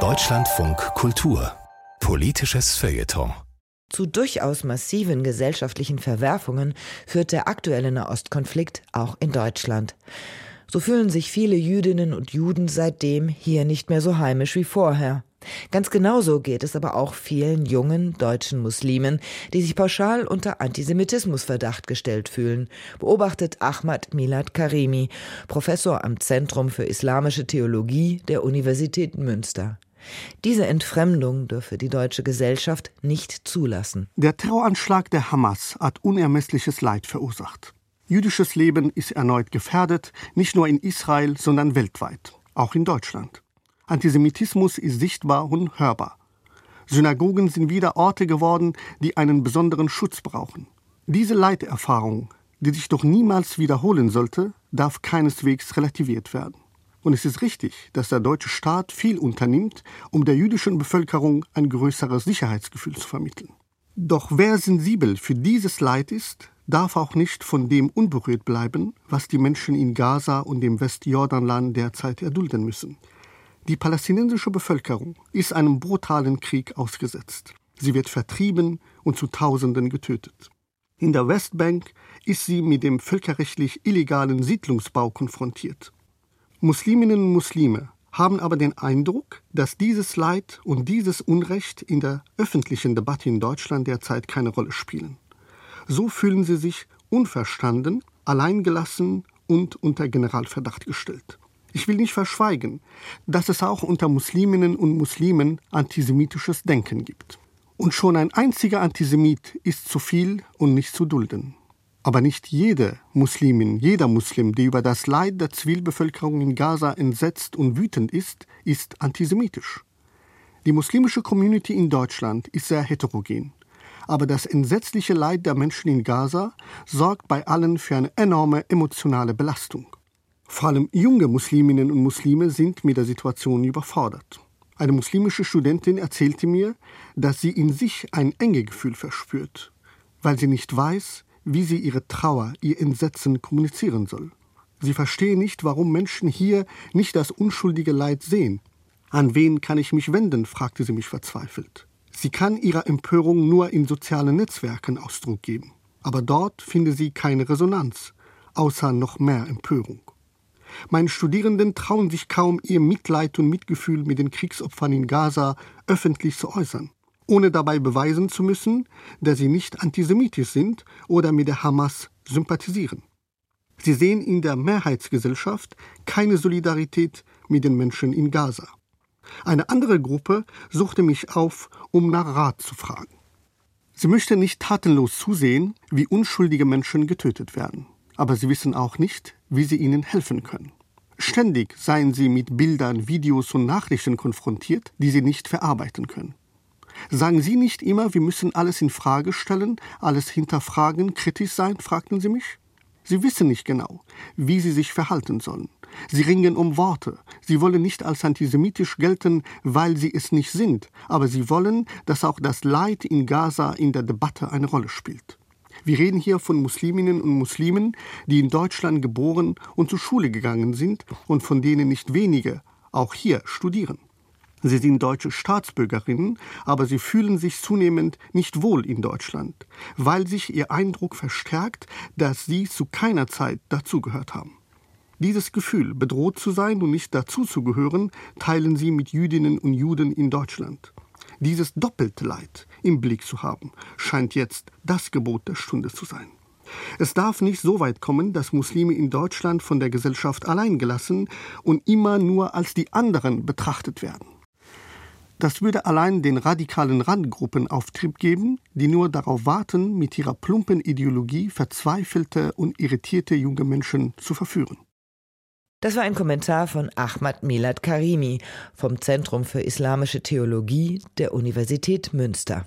Deutschlandfunk Kultur Politisches Feuilleton zu durchaus massiven gesellschaftlichen Verwerfungen führt der aktuelle Nahostkonflikt auch in Deutschland. So fühlen sich viele Jüdinnen und Juden seitdem hier nicht mehr so heimisch wie vorher. Ganz genauso geht es aber auch vielen jungen deutschen Muslimen, die sich pauschal unter Antisemitismusverdacht gestellt fühlen, beobachtet Ahmad Milad Karimi, Professor am Zentrum für Islamische Theologie der Universität Münster. Diese Entfremdung dürfe die deutsche Gesellschaft nicht zulassen. Der Terroranschlag der Hamas hat unermessliches Leid verursacht. Jüdisches Leben ist erneut gefährdet, nicht nur in Israel, sondern weltweit, auch in Deutschland. Antisemitismus ist sichtbar und hörbar. Synagogen sind wieder Orte geworden, die einen besonderen Schutz brauchen. Diese Leiterfahrung, die sich doch niemals wiederholen sollte, darf keineswegs relativiert werden. Und es ist richtig, dass der deutsche Staat viel unternimmt, um der jüdischen Bevölkerung ein größeres Sicherheitsgefühl zu vermitteln. Doch wer sensibel für dieses Leid ist, darf auch nicht von dem unberührt bleiben, was die Menschen in Gaza und dem Westjordanland derzeit erdulden müssen. Die palästinensische Bevölkerung ist einem brutalen Krieg ausgesetzt. Sie wird vertrieben und zu Tausenden getötet. In der Westbank ist sie mit dem völkerrechtlich illegalen Siedlungsbau konfrontiert. Musliminnen und Muslime haben aber den Eindruck, dass dieses Leid und dieses Unrecht in der öffentlichen Debatte in Deutschland derzeit keine Rolle spielen. So fühlen sie sich unverstanden, alleingelassen und unter Generalverdacht gestellt. Ich will nicht verschweigen, dass es auch unter Musliminnen und Muslimen antisemitisches Denken gibt. Und schon ein einziger Antisemit ist zu viel und nicht zu dulden. Aber nicht jede Muslimin, jeder Muslim, der über das Leid der Zivilbevölkerung in Gaza entsetzt und wütend ist, ist antisemitisch. Die muslimische Community in Deutschland ist sehr heterogen. Aber das entsetzliche Leid der Menschen in Gaza sorgt bei allen für eine enorme emotionale Belastung. Vor allem junge Musliminnen und Muslime sind mit der Situation überfordert. Eine muslimische Studentin erzählte mir, dass sie in sich ein Engegefühl verspürt, weil sie nicht weiß, wie sie ihre Trauer, ihr Entsetzen kommunizieren soll. Sie verstehe nicht, warum Menschen hier nicht das unschuldige Leid sehen. An wen kann ich mich wenden? fragte sie mich verzweifelt. Sie kann ihrer Empörung nur in sozialen Netzwerken Ausdruck geben. Aber dort finde sie keine Resonanz, außer noch mehr Empörung. Meine Studierenden trauen sich kaum, ihr Mitleid und Mitgefühl mit den Kriegsopfern in Gaza öffentlich zu äußern ohne dabei beweisen zu müssen, dass sie nicht antisemitisch sind oder mit der Hamas sympathisieren. Sie sehen in der Mehrheitsgesellschaft keine Solidarität mit den Menschen in Gaza. Eine andere Gruppe suchte mich auf, um nach Rat zu fragen. Sie möchte nicht tatenlos zusehen, wie unschuldige Menschen getötet werden, aber sie wissen auch nicht, wie sie ihnen helfen können. Ständig seien sie mit Bildern, Videos und Nachrichten konfrontiert, die sie nicht verarbeiten können. Sagen Sie nicht immer, wir müssen alles in Frage stellen, alles hinterfragen, kritisch sein? fragten sie mich. Sie wissen nicht genau, wie sie sich verhalten sollen. Sie ringen um Worte. Sie wollen nicht als antisemitisch gelten, weil sie es nicht sind, aber sie wollen, dass auch das Leid in Gaza in der Debatte eine Rolle spielt. Wir reden hier von Musliminnen und Muslimen, die in Deutschland geboren und zur Schule gegangen sind und von denen nicht wenige auch hier studieren. Sie sind deutsche Staatsbürgerinnen, aber sie fühlen sich zunehmend nicht wohl in Deutschland, weil sich ihr Eindruck verstärkt, dass sie zu keiner Zeit dazugehört haben. Dieses Gefühl, bedroht zu sein und nicht dazuzugehören, teilen sie mit Jüdinnen und Juden in Deutschland. Dieses doppelte Leid im Blick zu haben, scheint jetzt das Gebot der Stunde zu sein. Es darf nicht so weit kommen, dass Muslime in Deutschland von der Gesellschaft allein gelassen und immer nur als die anderen betrachtet werden. Das würde allein den radikalen Randgruppen Auftrieb geben, die nur darauf warten, mit ihrer plumpen Ideologie verzweifelte und irritierte junge Menschen zu verführen. Das war ein Kommentar von Ahmad Milad Karimi vom Zentrum für Islamische Theologie der Universität Münster.